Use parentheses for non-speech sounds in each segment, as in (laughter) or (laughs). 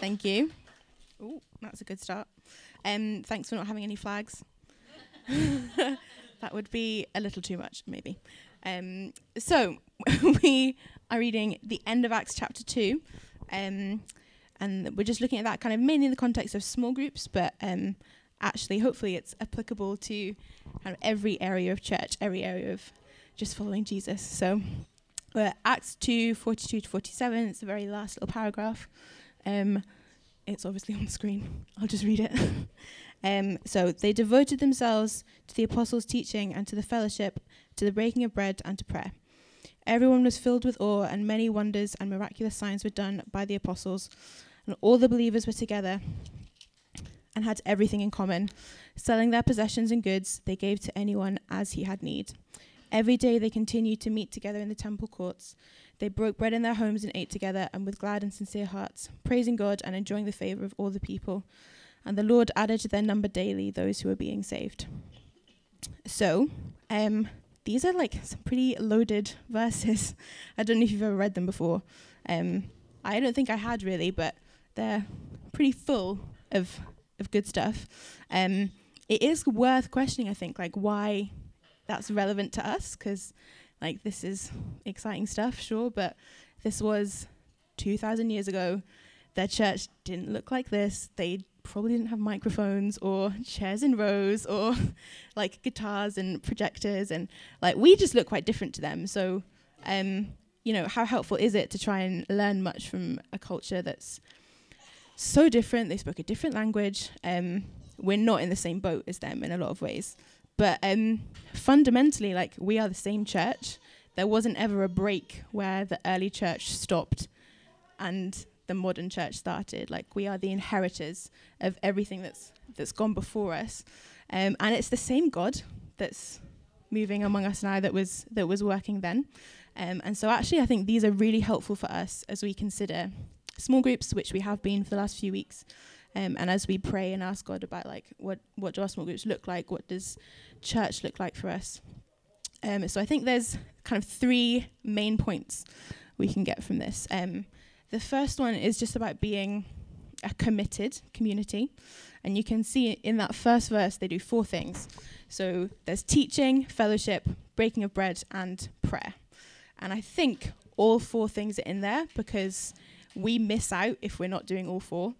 Thank you. Oh, that's a good start. Um, thanks for not having any flags. (laughs) that would be a little too much, maybe. Um, so (laughs) we are reading the end of Acts chapter two, um, and we're just looking at that kind of mainly in the context of small groups, but um, actually, hopefully, it's applicable to kind of every area of church, every area of just following Jesus. So, uh, Acts 2 42 to 47, it's the very last little paragraph. Um, it's obviously on the screen. (laughs) I'll just read it. (laughs) um, so, they devoted themselves to the apostles' teaching and to the fellowship, to the breaking of bread and to prayer. Everyone was filled with awe, and many wonders and miraculous signs were done by the apostles. And all the believers were together and had everything in common. Selling their possessions and goods, they gave to anyone as he had need. Every day they continued to meet together in the temple courts. They broke bread in their homes and ate together, and with glad and sincere hearts, praising God and enjoying the favor of all the people. And the Lord added to their number daily those who were being saved. So, um, these are like some pretty loaded (laughs) verses. I don't know if you've ever read them before. Um, I don't think I had really, but they're pretty full of of good stuff. Um, it is worth questioning, I think, like why that's relevant to us, because like this is exciting stuff, sure, but this was 2,000 years ago. Their church didn't look like this. They probably didn't have microphones or chairs in rows or (laughs) like guitars and projectors, and like we just look quite different to them. So, um, you know, how helpful is it to try and learn much from a culture that's so different. They spoke a different language. Um, we're not in the same boat as them in a lot of ways. But um, fundamentally, like we are the same church. There wasn't ever a break where the early church stopped and the modern church started. Like we are the inheritors of everything that's that's gone before us, um, and it's the same God that's moving among us now that was that was working then. Um, and so, actually, I think these are really helpful for us as we consider small groups, which we have been for the last few weeks. Um, and as we pray and ask God about like what what do our small groups look like, what does church look like for us? Um, so I think there's kind of three main points we can get from this. Um, the first one is just about being a committed community, and you can see in that first verse they do four things. So there's teaching, fellowship, breaking of bread, and prayer. And I think all four things are in there because we miss out if we're not doing all four.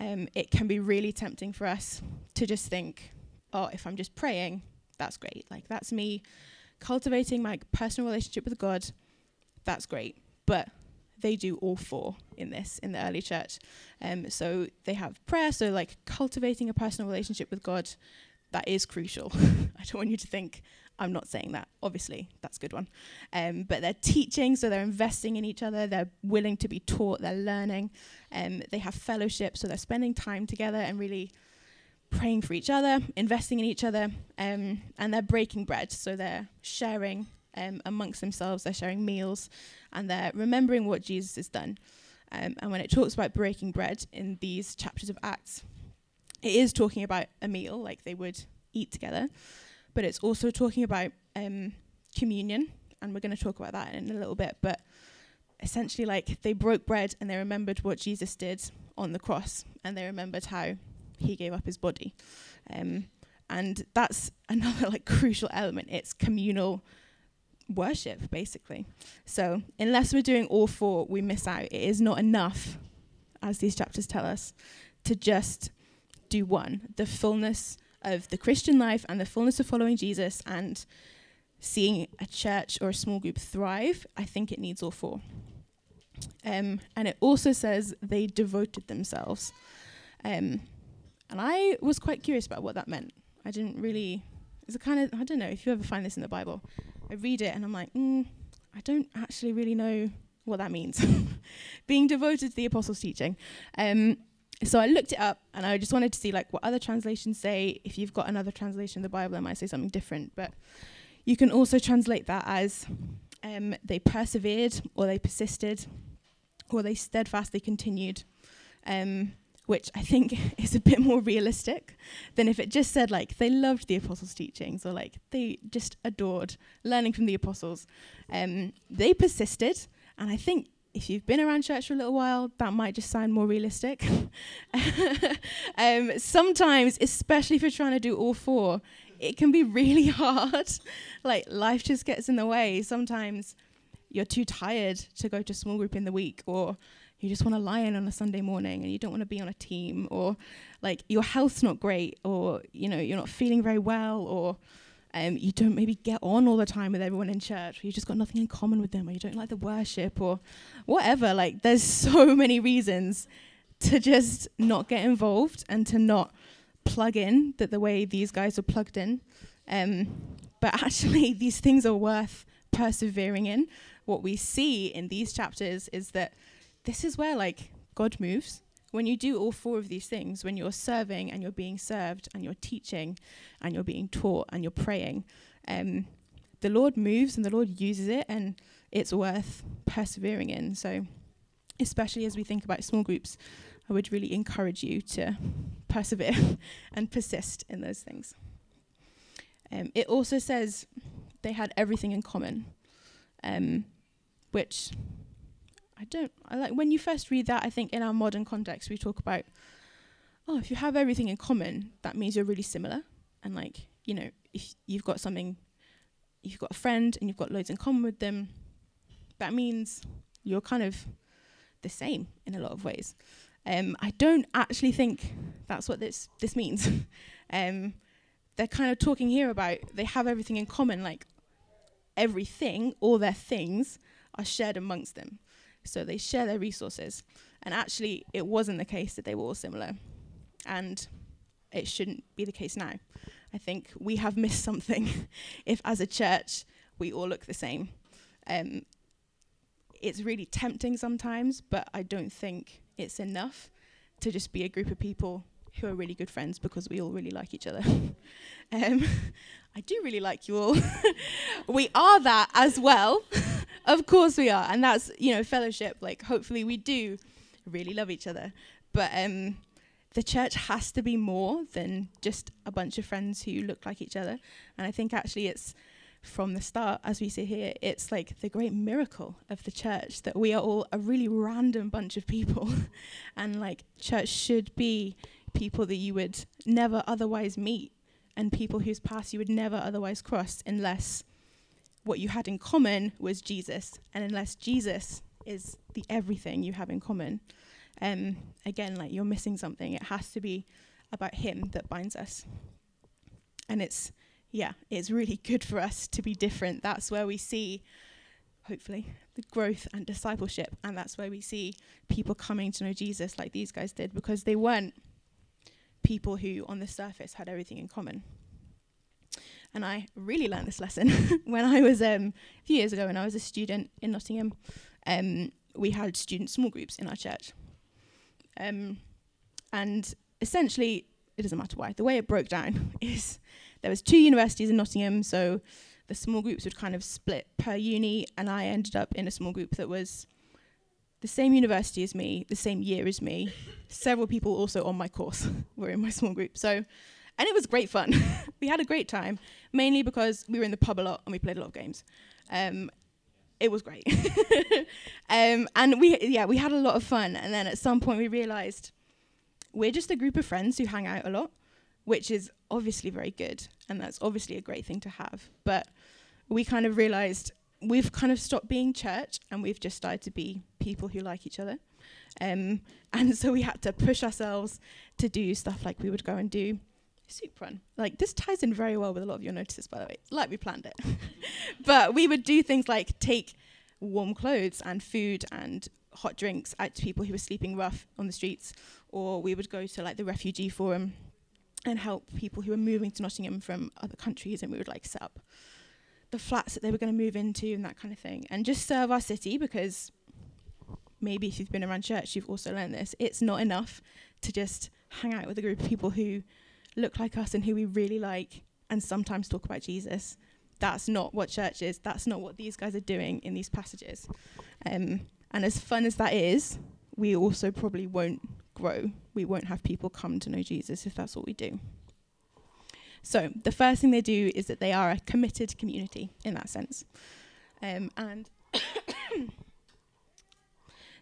Um, it can be really tempting for us to just think, oh, if I'm just praying, that's great. Like, that's me cultivating my personal relationship with God. That's great. But they do all four in this in the early church. Um, so they have prayer, so like cultivating a personal relationship with God, that is crucial. (laughs) I don't want you to think I'm not saying that. Obviously, that's a good one. Um, but they're teaching, so they're investing in each other. They're willing to be taught. They're learning. Um, they have fellowship, so they're spending time together and really praying for each other, investing in each other, um, and they're breaking bread. So they're sharing um, amongst themselves. They're sharing meals, and they're remembering what Jesus has done. Um, and when it talks about breaking bread in these chapters of Acts, it is talking about a meal, like they would eat together but it's also talking about um, communion, and we're going to talk about that in a little bit. But essentially, like they broke bread and they remembered what Jesus did on the cross, and they remembered how he gave up his body. Um, and that's (laughs) another like crucial element. It's communal worship, basically. So unless we're doing all four, we miss out. It is not enough, as these chapters tell us, to just do one. The fullness of the Christian life and the fullness of following Jesus and seeing a church or a small group thrive, I think it needs all four. Um, and it also says they devoted themselves. Um, and I was quite curious about what that meant. I didn't really, it's a kind of, I don't know if you ever find this in the Bible. I read it and I'm like, mm, I don't actually really know what that means. (laughs) Being devoted to the apostles' teaching. Um, so I looked it up and I just wanted to see like what other translations say. If you've got another translation of the Bible, it might say something different, but you can also translate that as um, they persevered or they persisted or they steadfastly continued, um, which I think (laughs) is a bit more realistic than if it just said like they loved the apostles' teachings or like they just adored learning from the apostles. Um, they persisted, and I think if you've been around church for a little while, that might just sound more realistic. (laughs) um, sometimes, especially if you're trying to do all four, it can be really (laughs) hard. like life just gets in the way. Sometimes you're too tired to go to small group in the week, or you just want to lie in on a Sunday morning and you don't want to be on a team, or like your health's not great, or you know you're not feeling very well, or um, you don't maybe get on all the time with everyone in church, or you just got nothing in common with them, or you don't like the worship, or whatever. Like, there's (laughs) so many reasons to just not get involved and to not plug in that the way these guys are plugged in. Um, but (laughs) actually, these things are worth persevering in. What we see in these chapters is that this is where like God moves when you do all four of these things, when you're serving and you're being served and you're teaching and you're being taught and you're praying, um, the Lord moves and the Lord uses it and it's worth persevering in. So, especially as we think about small groups, I would really encourage you to (laughs) persevere (laughs) and persist in those things. Um, it also says they had everything in common, um, which I don't. I like when you first read that. I think in our modern context, we talk about, oh, if you have everything in common, that means you're really similar. And like, you know, if you've got something, you've got a friend and you've got loads in common with them, that means you're kind of the same in a lot of ways. Um, I don't actually think that's what this this means. (laughs) um, they're kind of talking here about they have everything in common, like everything, all their things are shared amongst them. So they share their resources. And actually, it wasn't the case that they were all similar. And it shouldn't be the case now. I think we have missed something (laughs) if, as a church, we all look the same. Um, it's really tempting sometimes, but I don't think it's enough to just be a group of people who are really good friends because we all really like each other. (laughs) um, (laughs) I do really like you all. we are that as well. Of course we are. And that's, you know, fellowship. Like, hopefully we do really love each other. But um, the church has to be more than just a bunch of friends who look like each other. And I think actually it's from the start, as we see here, it's like the great miracle of the church that we are all a really random bunch of people. (laughs) and like, church should be people that you would never otherwise meet and people whose paths you would never otherwise cross unless what you had in common was Jesus, and unless Jesus is the everything you have in common, um, again, like you're missing something. It has to be about Him that binds us. And it's, yeah, it's really good for us to be different. That's where we see, hopefully, the growth and discipleship. And that's where we see people coming to know Jesus like these guys did, because they weren't people who, on the surface, had everything in common. And I really learned this lesson (laughs) when I was um, a few years ago when I was a student in Nottingham. Um, we had student small groups in our church. Um, and essentially, it doesn't matter why, the way it broke down (laughs) is there was two universities in Nottingham, so the small groups would kind of split per uni, and I ended up in a small group that was the same university as me, the same year as me. Several people also on my course (laughs) were in my small group. So, and it was great fun. (laughs) we had a great time, mainly because we were in the pub a lot and we played a lot of games. Um, it was great. (laughs) um, and we, yeah, we had a lot of fun. And then at some point we realized we're just a group of friends who hang out a lot, which is obviously very good. And that's obviously a great thing to have. But we kind of realized we've kind of stopped being church and we've just started to be people who like each other. Um, (laughs) and so we had to push ourselves to do stuff like we would go and do soup run. Like this ties in very well with a lot of your notices, by the way, like we planned it. (laughs) but we would do things like take warm clothes and food and hot drinks out to people who were sleeping rough on the streets, or we would go to like the refugee forum and help people who were moving to Nottingham from other countries, and we would like set up the flats that they were going to move into and that kind of thing, and just serve our city because maybe if you've been around church, you've also learned this. It's not enough to just hang out with a group of people who look like us and who we really like and sometimes talk about Jesus. That's not what church is. That's not what these guys are doing in these passages. Um, and as fun as that is, we also probably won't grow. We won't have people come to know Jesus if that's what we do. So the first thing they do is that they are a committed community in that sense. Um, and (coughs)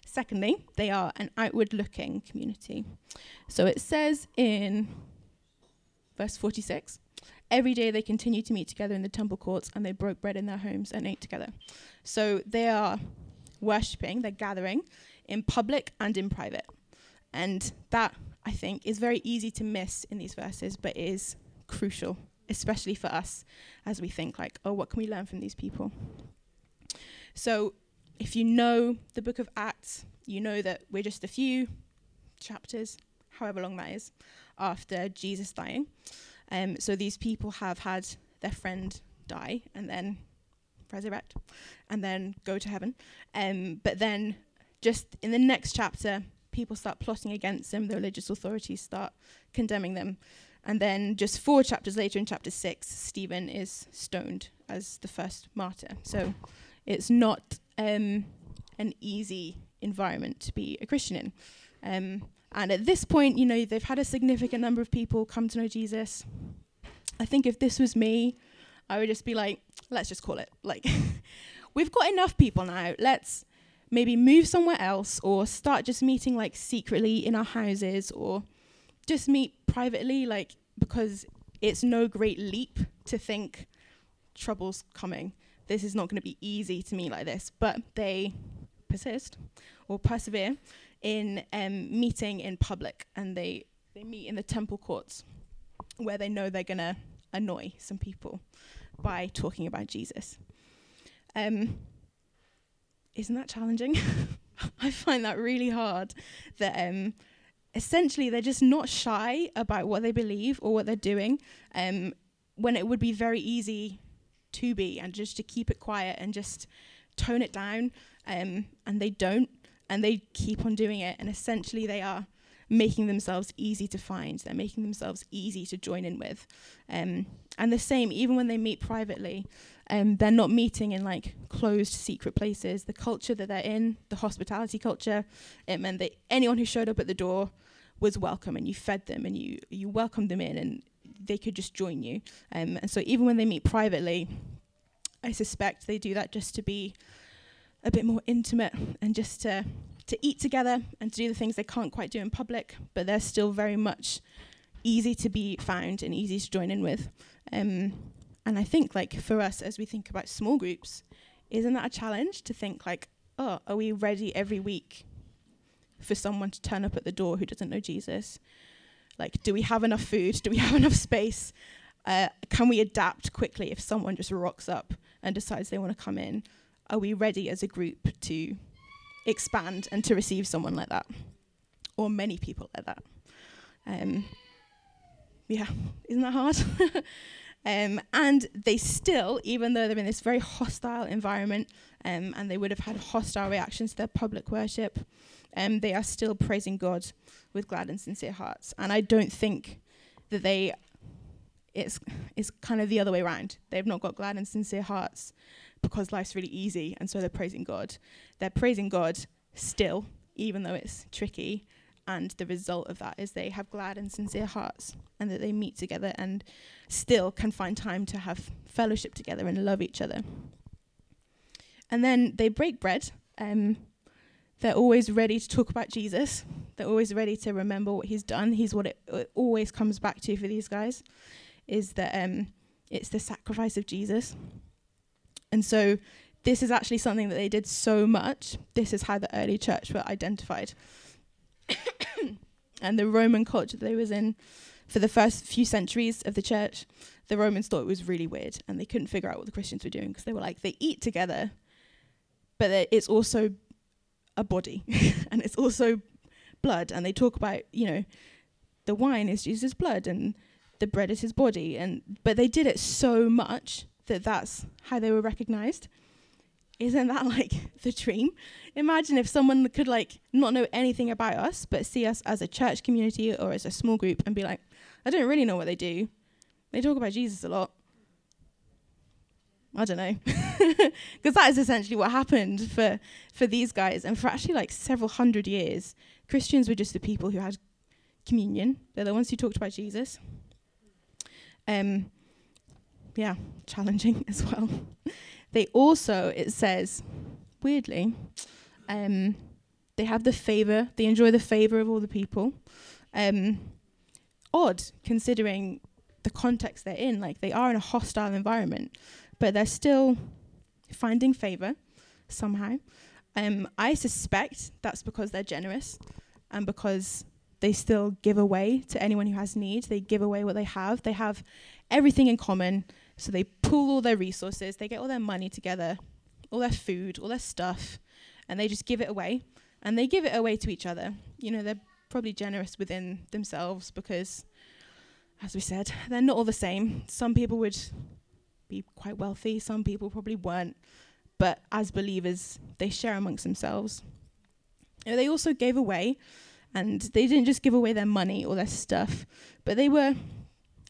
secondly, they are an outward looking community. So it says in verse 46 every day they continued to meet together in the temple courts and they broke bread in their homes and ate together. So they are worshipping, they're gathering in public and in private. And that, I think, is very easy to miss in these verses, but is crucial, especially for us as we think, like, oh, what can we learn from these people? So if you know the book of Acts, you know that we're just a few chapters, however long that is, after Jesus dying. Um, so these people have had their friend die and then resurrect and then go to heaven. Um, but then, just in the next chapter, people start plotting against them, the religious authorities start condemning them. And then, just four chapters later, in chapter six, Stephen is stoned as the first martyr. So it's not um, an easy environment to be a Christian in. Um, and at this point, you know, they've had a significant number of people come to know Jesus. I think if this was me, I would just be like, let's just call it. Like, (laughs) we've got enough people now. Let's maybe move somewhere else or start just meeting like secretly in our houses or just meet privately, like, because it's no great leap to think trouble's coming. This is not going to be easy to meet like this. But they persist or persevere in um, meeting in public and they, they meet in the temple courts where they know they're going to annoy some people by talking about Jesus. Um, isn't that challenging? (laughs) I find that really hard. That um, essentially they're just not shy about what they believe or what they're doing, um, when it would be very easy to be and just to keep it quiet and just tone it down. Um, and they don't, and they keep on doing it. And essentially, they are making themselves easy to find. They're making themselves easy to join in with. Um, and the same, even when they meet privately, um, they're not meeting in like closed, secret places. The culture that they're in, the hospitality culture, it meant that anyone who showed up at the door was welcome, and you fed them, and you you welcomed them in, and they could just join you. Um, and so even when they meet privately, I suspect they do that just to be a bit more intimate and just to to eat together and to do the things they can't quite do in public, but they're still very much easy to be found and easy to join in with. Um, and I think, like, for us, as we think about small groups, isn't that a challenge to think, like, oh, are we ready every week for someone to turn up at the door who doesn't know Jesus? Like, do we have enough food? Do we have enough space? Uh, can we adapt quickly if someone just rocks up and decides they want to come in? Are we ready as a group to expand and to receive someone like that, or many people like that. Um, yeah, isn't that hard? (laughs) um, and they still, even though they're in this very hostile environment, um, and they would have had hostile reactions to their public worship, um, they are still praising God with glad and sincere hearts. And I don't think that they, it's, it's kind of the other way around. They've not got glad and sincere hearts because life's really easy, and so they're praising God. They're praising God still, even though it's tricky. And the result of that is they have glad and sincere hearts, and that they meet together and still can find time to have fellowship together and love each other. And then they break bread. Um, they're always ready to talk about Jesus. They're always ready to remember what he's done. He's what it, it always comes back to for these guys, is that um, it's the sacrifice of Jesus. And so this is actually something that they did so much. This is how the early church were identified. (coughs) and the Roman culture that they was in for the first few centuries of the church, the Romans thought it was really weird and they couldn't figure out what the Christians were doing because they were like, they eat together, but it's also a body (laughs) and it's also blood. And they talk about, you know, the wine is Jesus' blood and the bread is his body. And but they did it so much that that's how they were recognized. Isn't that (laughs) like the dream? Imagine if someone could like not know anything about us, but see us as a church community or as a small group and be like, I don't really know what they do. They talk about Jesus a lot. I don't know. (laughs) Because that is essentially what happened for, for these guys. And for actually like several hundred years, Christians were just the people who had communion. They're the ones who talked about Jesus. Um, yeah, challenging (laughs) as well. they also, it says, weirdly, um, They have the favor. They enjoy the favor of all the people. Um, odd considering the context they're in. Like they are in a hostile environment, but they're still finding favor somehow. Um, I suspect that's because they're generous and because they still give away to anyone who has need. They give away what they have. They have everything in common. So they pool all their resources, they get all their money together, all their food, all their stuff, and they just give it away. And they give it away to each other. You know, they're probably generous within themselves because, as we said, they're not all the same. Some people would be quite wealthy, some people probably weren't. But as believers, they share amongst themselves. You know, they also gave away, and they didn't just give away their money or their stuff, but they were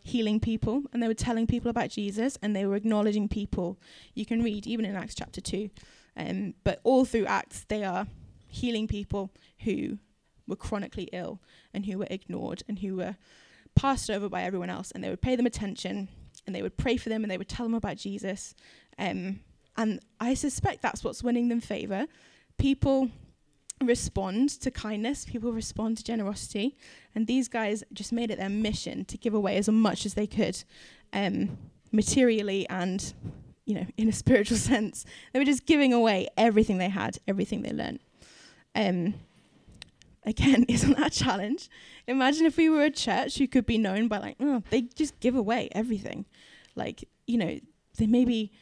healing people and they were telling people about Jesus and they were acknowledging people. You can read even in Acts chapter 2. Um, but all through Acts, they are healing people who were chronically ill and who were ignored and who were passed over by everyone else. And they would pay them attention and they would pray for them and they would tell them about Jesus. Um, and I suspect that's what's winning them favor. People respond to kindness, people respond to generosity, and these guys just made it their mission to give away as much as they could, um, materially and, you know, in a spiritual (laughs) sense. They were just giving away everything they had, everything they learned. Um, again, (laughs) isn't that a challenge? Imagine if we were a church who could be known by like, oh, they just give away everything. Like, you know, they maybe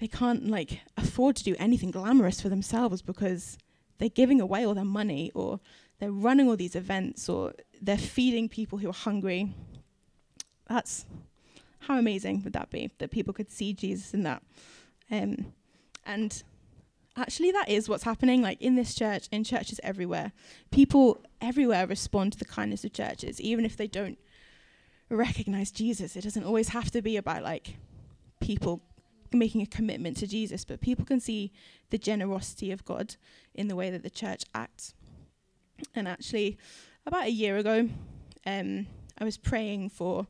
they can't like afford to do anything glamorous for themselves because they're giving away all their money or they're running all these events or they're feeding people who are hungry. That's how amazing would that be that people could see Jesus in that? Um, and actually, that is what's happening. Like in this church, in churches everywhere, people everywhere respond to the kindness of churches, even if they don't recognize Jesus. It doesn't always have to be about like people making a commitment to Jesus, but people can see the generosity of God in the way that the church acts. And actually, about a year ago, um, I was praying for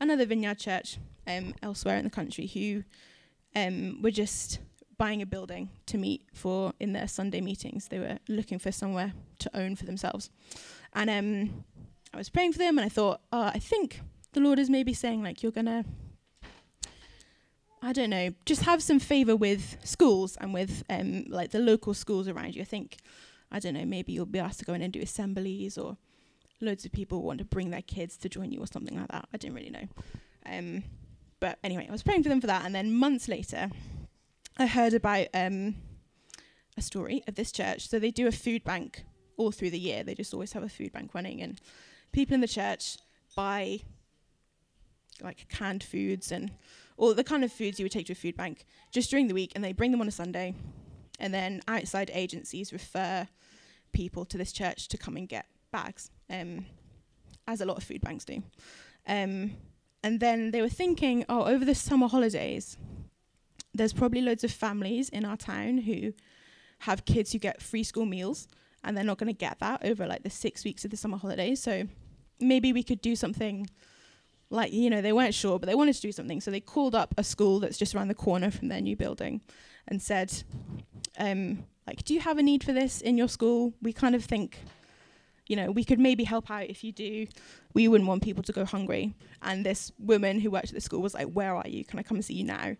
another vineyard church um, elsewhere in the country who um, were just buying a building to meet for in their Sunday meetings. They were looking for somewhere to own for themselves. And um, I was praying for them, and I thought, oh, I think the Lord is maybe saying, like, you're going to I don't know, just have some favour with schools and with um, like the local schools around you. I think, I don't know, maybe you'll be asked to go in and do assemblies or loads of people want to bring their kids to join you or something like that. I didn't really know. Um, but anyway, I was praying for them for that. And then months later, I heard about um, a story of this church. So they do a food bank all through the year. They just always have a food bank running. And people in the church buy like canned foods and all the kind of foods you would take to a food bank just during the week, and they bring them on a Sunday, and then outside agencies refer people to this church to come and get bags, um, as a lot of food banks do. Um, and then they were thinking, oh, over the summer holidays, there's probably loads of families in our town who have kids who get free school meals, and they're not going to get that over like the six weeks of the summer holidays. So maybe we could do something like you know they weren't sure but they wanted to do something. So they called up a school that's just around the corner from their new building and said um, like do you have a need for this in your school? We kind of think you know we could maybe help out if you do. We wouldn't want people to go hungry. And this woman who worked at the school was like where are you? Can i come and see you now?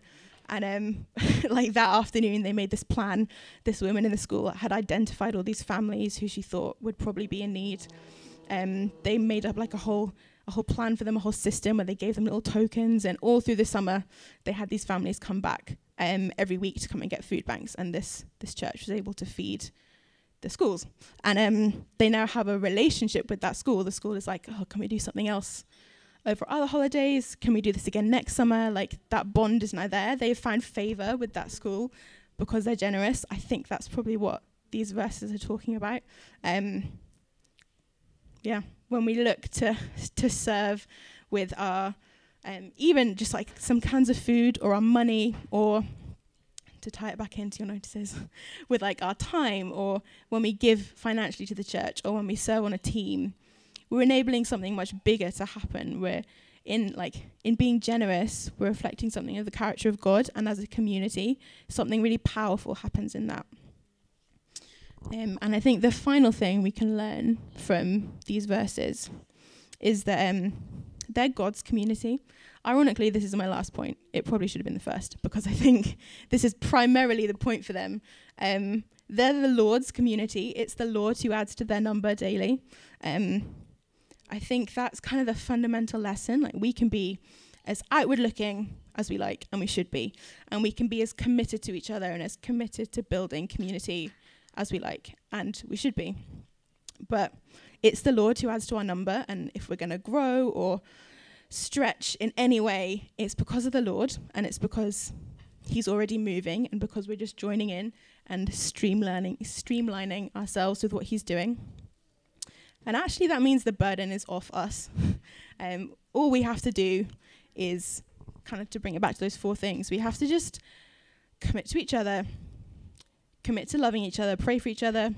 And um, (laughs) like that afternoon they made this plan. This woman in the school had identified all these families who she thought would probably be in need. Um, they made up like a whole a whole plan for them, a whole system where they gave them little tokens. And all through the summer, they had these families come back um, every week to come and get food banks. And this this church was able to feed the schools. And um, they now have a relationship with that school. The school is like, oh, can we do something else over other holidays? Can we do this again next summer? Like that bond is now there. They've found favor with that school because they're generous. I think that's probably what these verses are talking about. Um, yeah when we look to to serve with our um, even just like some cans of food or our money or to tie it back into your notices (laughs) with like our time or when we give financially to the church or when we serve on a team we're enabling something much bigger to happen. We're in like in being generous we're reflecting something of the character of god and as a community something really powerful happens in that Um, and I think the final thing we can learn from these verses is that um, they're God's community. Ironically, this is my last point. It probably should have been the first because I think (laughs) this is primarily the point for them. Um, they're the Lord's community. It's the Lord who adds to their number daily. Um, I think that's kind of the fundamental lesson. Like we can be as outward looking as we like, and we should be, and we can be as committed to each other and as committed to building community as we like, and we should be. But it's the Lord who adds to our number, and if we're going to grow or stretch in any way, it's because of the Lord, and it's because He's already moving, and because we're just joining in and streamlining, streamlining ourselves with what He's doing. And actually, that means the burden is off us. (laughs) um, all we have to do is kind of to bring it back to those four things. We have to just commit to each other, commit to loving each other, pray for each other,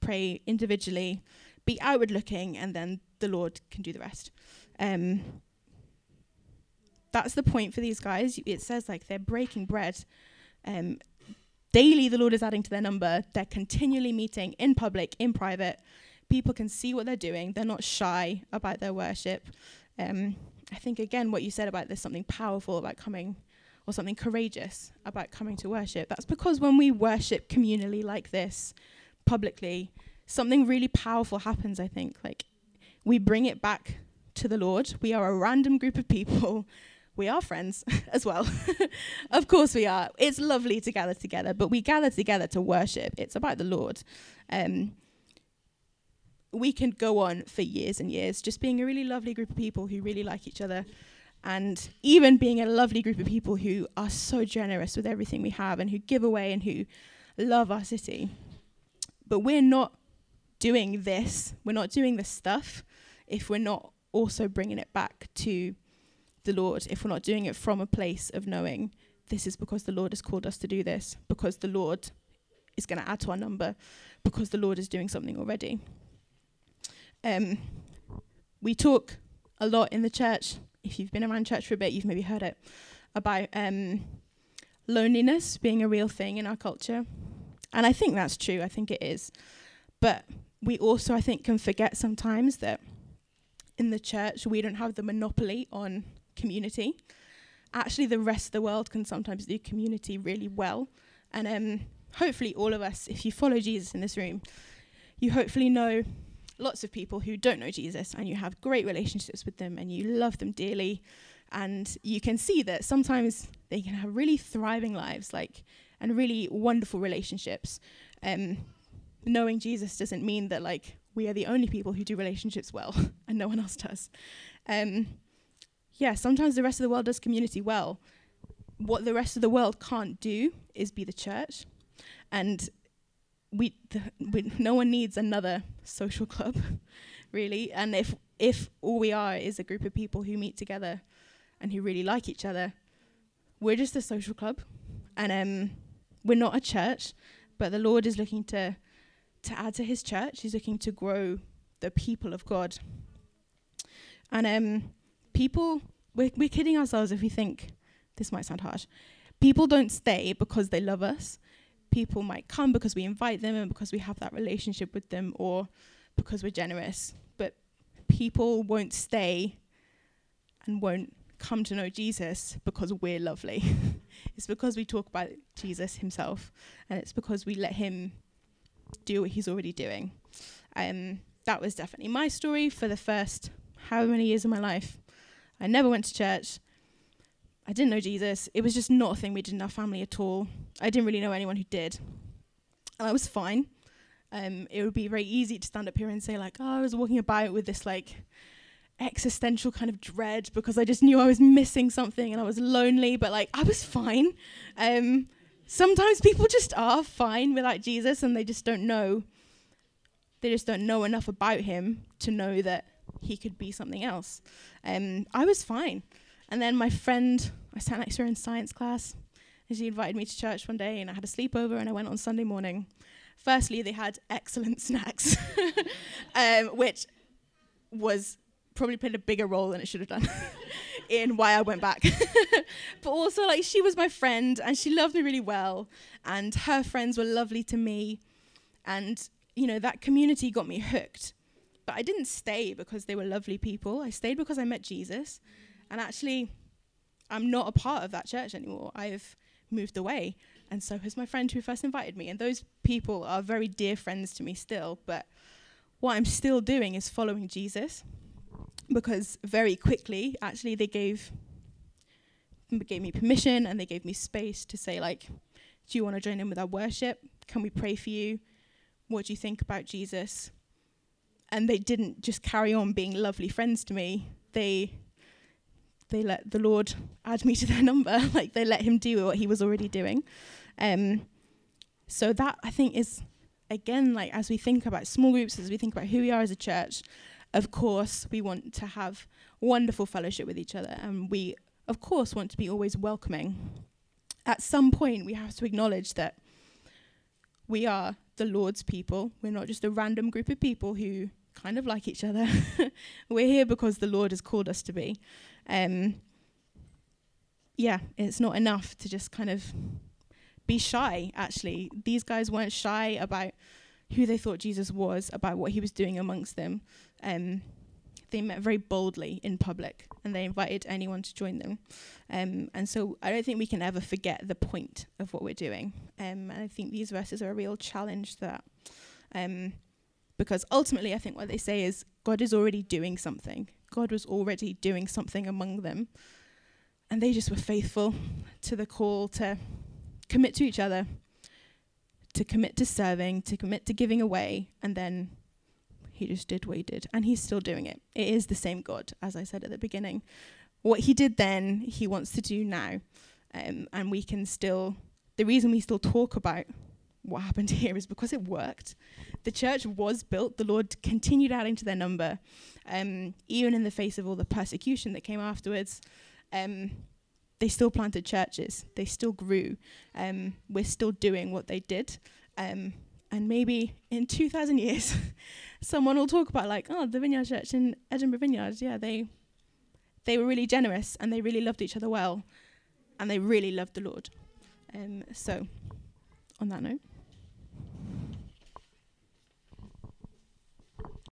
pray individually, be outward looking, and then the Lord can do the rest. Um, that's the point for these guys. It says like they're breaking bread. Um, daily, the Lord is adding to their number. They're continually meeting in public, in private. People can see what they're doing. They're not shy about their worship. Um, I think again what you said about there's something powerful about coming or something courageous about coming to worship. That's because when we worship communally like this, publicly, something really powerful happens, I think. Like we bring it back to the Lord. We are a random group of people. We are friends (laughs) as well. (laughs) of course we are. It's lovely to gather together, but we gather together to worship. It's about the Lord. Um, we can go on for years and years just being a really lovely group of people who really like each other and even being a lovely group of people who are so generous with everything we have and who give away and who love our city. But we're not doing this, we're not doing this stuff if we're not also bringing it back to the Lord, if we're not doing it from a place of knowing this is because the Lord has called us to do this, because the Lord is going to add to our number, because the Lord is doing something already. Um, we talk a lot in the church. If you've been around church for a bit, you've maybe heard it about um, loneliness being a real thing in our culture. And I think that's true. I think it is. But we also, I think, can forget sometimes that in the church we don't have the monopoly on community. Actually, the rest of the world can sometimes do community really well. And um, hopefully, all of us, if you follow Jesus in this room, you hopefully know lots of people who don't know Jesus and you have great relationships with them and you love them dearly. And you can see that sometimes they can have really thriving lives like and really wonderful relationships. Um, knowing jesus doesn't mean that like we are the only people who do relationships well (laughs) and no one else does. Um, yeah sometimes the rest of the world does community well. What the rest of the world can't do is be the church. And we, we no one needs another social club, (laughs) really. And if if all we are is a group of people who meet together and who really like each other, we're just a social club, and um, we're not a church. But the Lord is looking to to add to His church. He's looking to grow the people of God. And um, people, we're, we're kidding ourselves if we think this might sound harsh. People don't stay because they love us people might come because we invite them and because we have that relationship with them or because we're generous. But people won't stay and won't come to know Jesus because we're lovely. (laughs) it's because we talk about Jesus himself and it's because we let him do what he's already doing. Um, that was definitely my story for the first however many years of my life. I never went to church. I didn't know Jesus. It was just not a thing we did in our family at all. I didn't really know anyone who did. And I was fine. Um, it would be very easy to stand up here and say, like, oh, I was walking about with this, like, existential kind of dread because I just knew I was missing something and I was lonely, but, like, I was fine. Um, sometimes people just are fine without Jesus and they just don't know. They just don't know enough about him to know that he could be something else. Um, I was fine. And then my friend, I sat next to her in science class, and she invited me to church one day, and I had a sleepover, and I went on Sunday morning. Firstly, they had excellent (laughs) snacks, (laughs) um, which was probably played a bigger role than it should have done (laughs) in why I went back. but also, like, she was my friend, and she loved me really well, and her friends were lovely to me. And, you know, that community got me hooked. But I didn't stay because they were lovely people. I stayed because I met Jesus. And actually, I'm not a part of that church anymore. I've moved away. And so has my friend who first invited me. And those people are very dear friends to me still. But what I'm still doing is following Jesus because very quickly, actually, they gave gave me permission and they gave me space to say like, do you want to join in with our worship? Can we pray for you? What do you think about Jesus? And they didn't just carry on being lovely friends to me. They they let the Lord add me to their number. (laughs) like they let him do what he was already doing. Um, so that I think is again like as we think about small groups, as we think about who we are as a church, of course we want to have wonderful fellowship with each other, and we of course want to be always welcoming. At some point, we have to acknowledge that we are the Lord's people. We're not just a random group of people who kind of like each other. (laughs) We're here because the Lord has called us to be. Um, yeah, it's not enough to just kind of be shy, actually. These guys weren't shy about who they thought Jesus was, about what he was doing amongst them. Um, they met very boldly in public and they invited anyone to join them. Um, and so I don't think we can ever forget the point of what we're doing. Um, and I think these verses are a real challenge to that. Um, because ultimately, I think what they say is God is already doing something. God was already doing something among them. And they just were faithful to the call to commit to each other, to commit to serving, to commit to giving away, and then he just did what he did. And he's still doing it. It is the same God, as I said at the beginning. What he did then, he wants to do now. Um, and we can still, the reason we still talk about what happened (laughs) here is because it worked. The church was built, the Lord continued adding to their number, um, even in the face of all the persecution that came afterwards. Um, they still planted churches, they still grew. Um, we're still doing what they did. Um, and maybe in (laughs) 2,000 years, (laughs) someone will talk about like, oh, the Vineyard Church in Edinburgh Vineyard, yeah, they they were really generous and they really loved each other well, and they really loved the Lord. Um, so, on that note.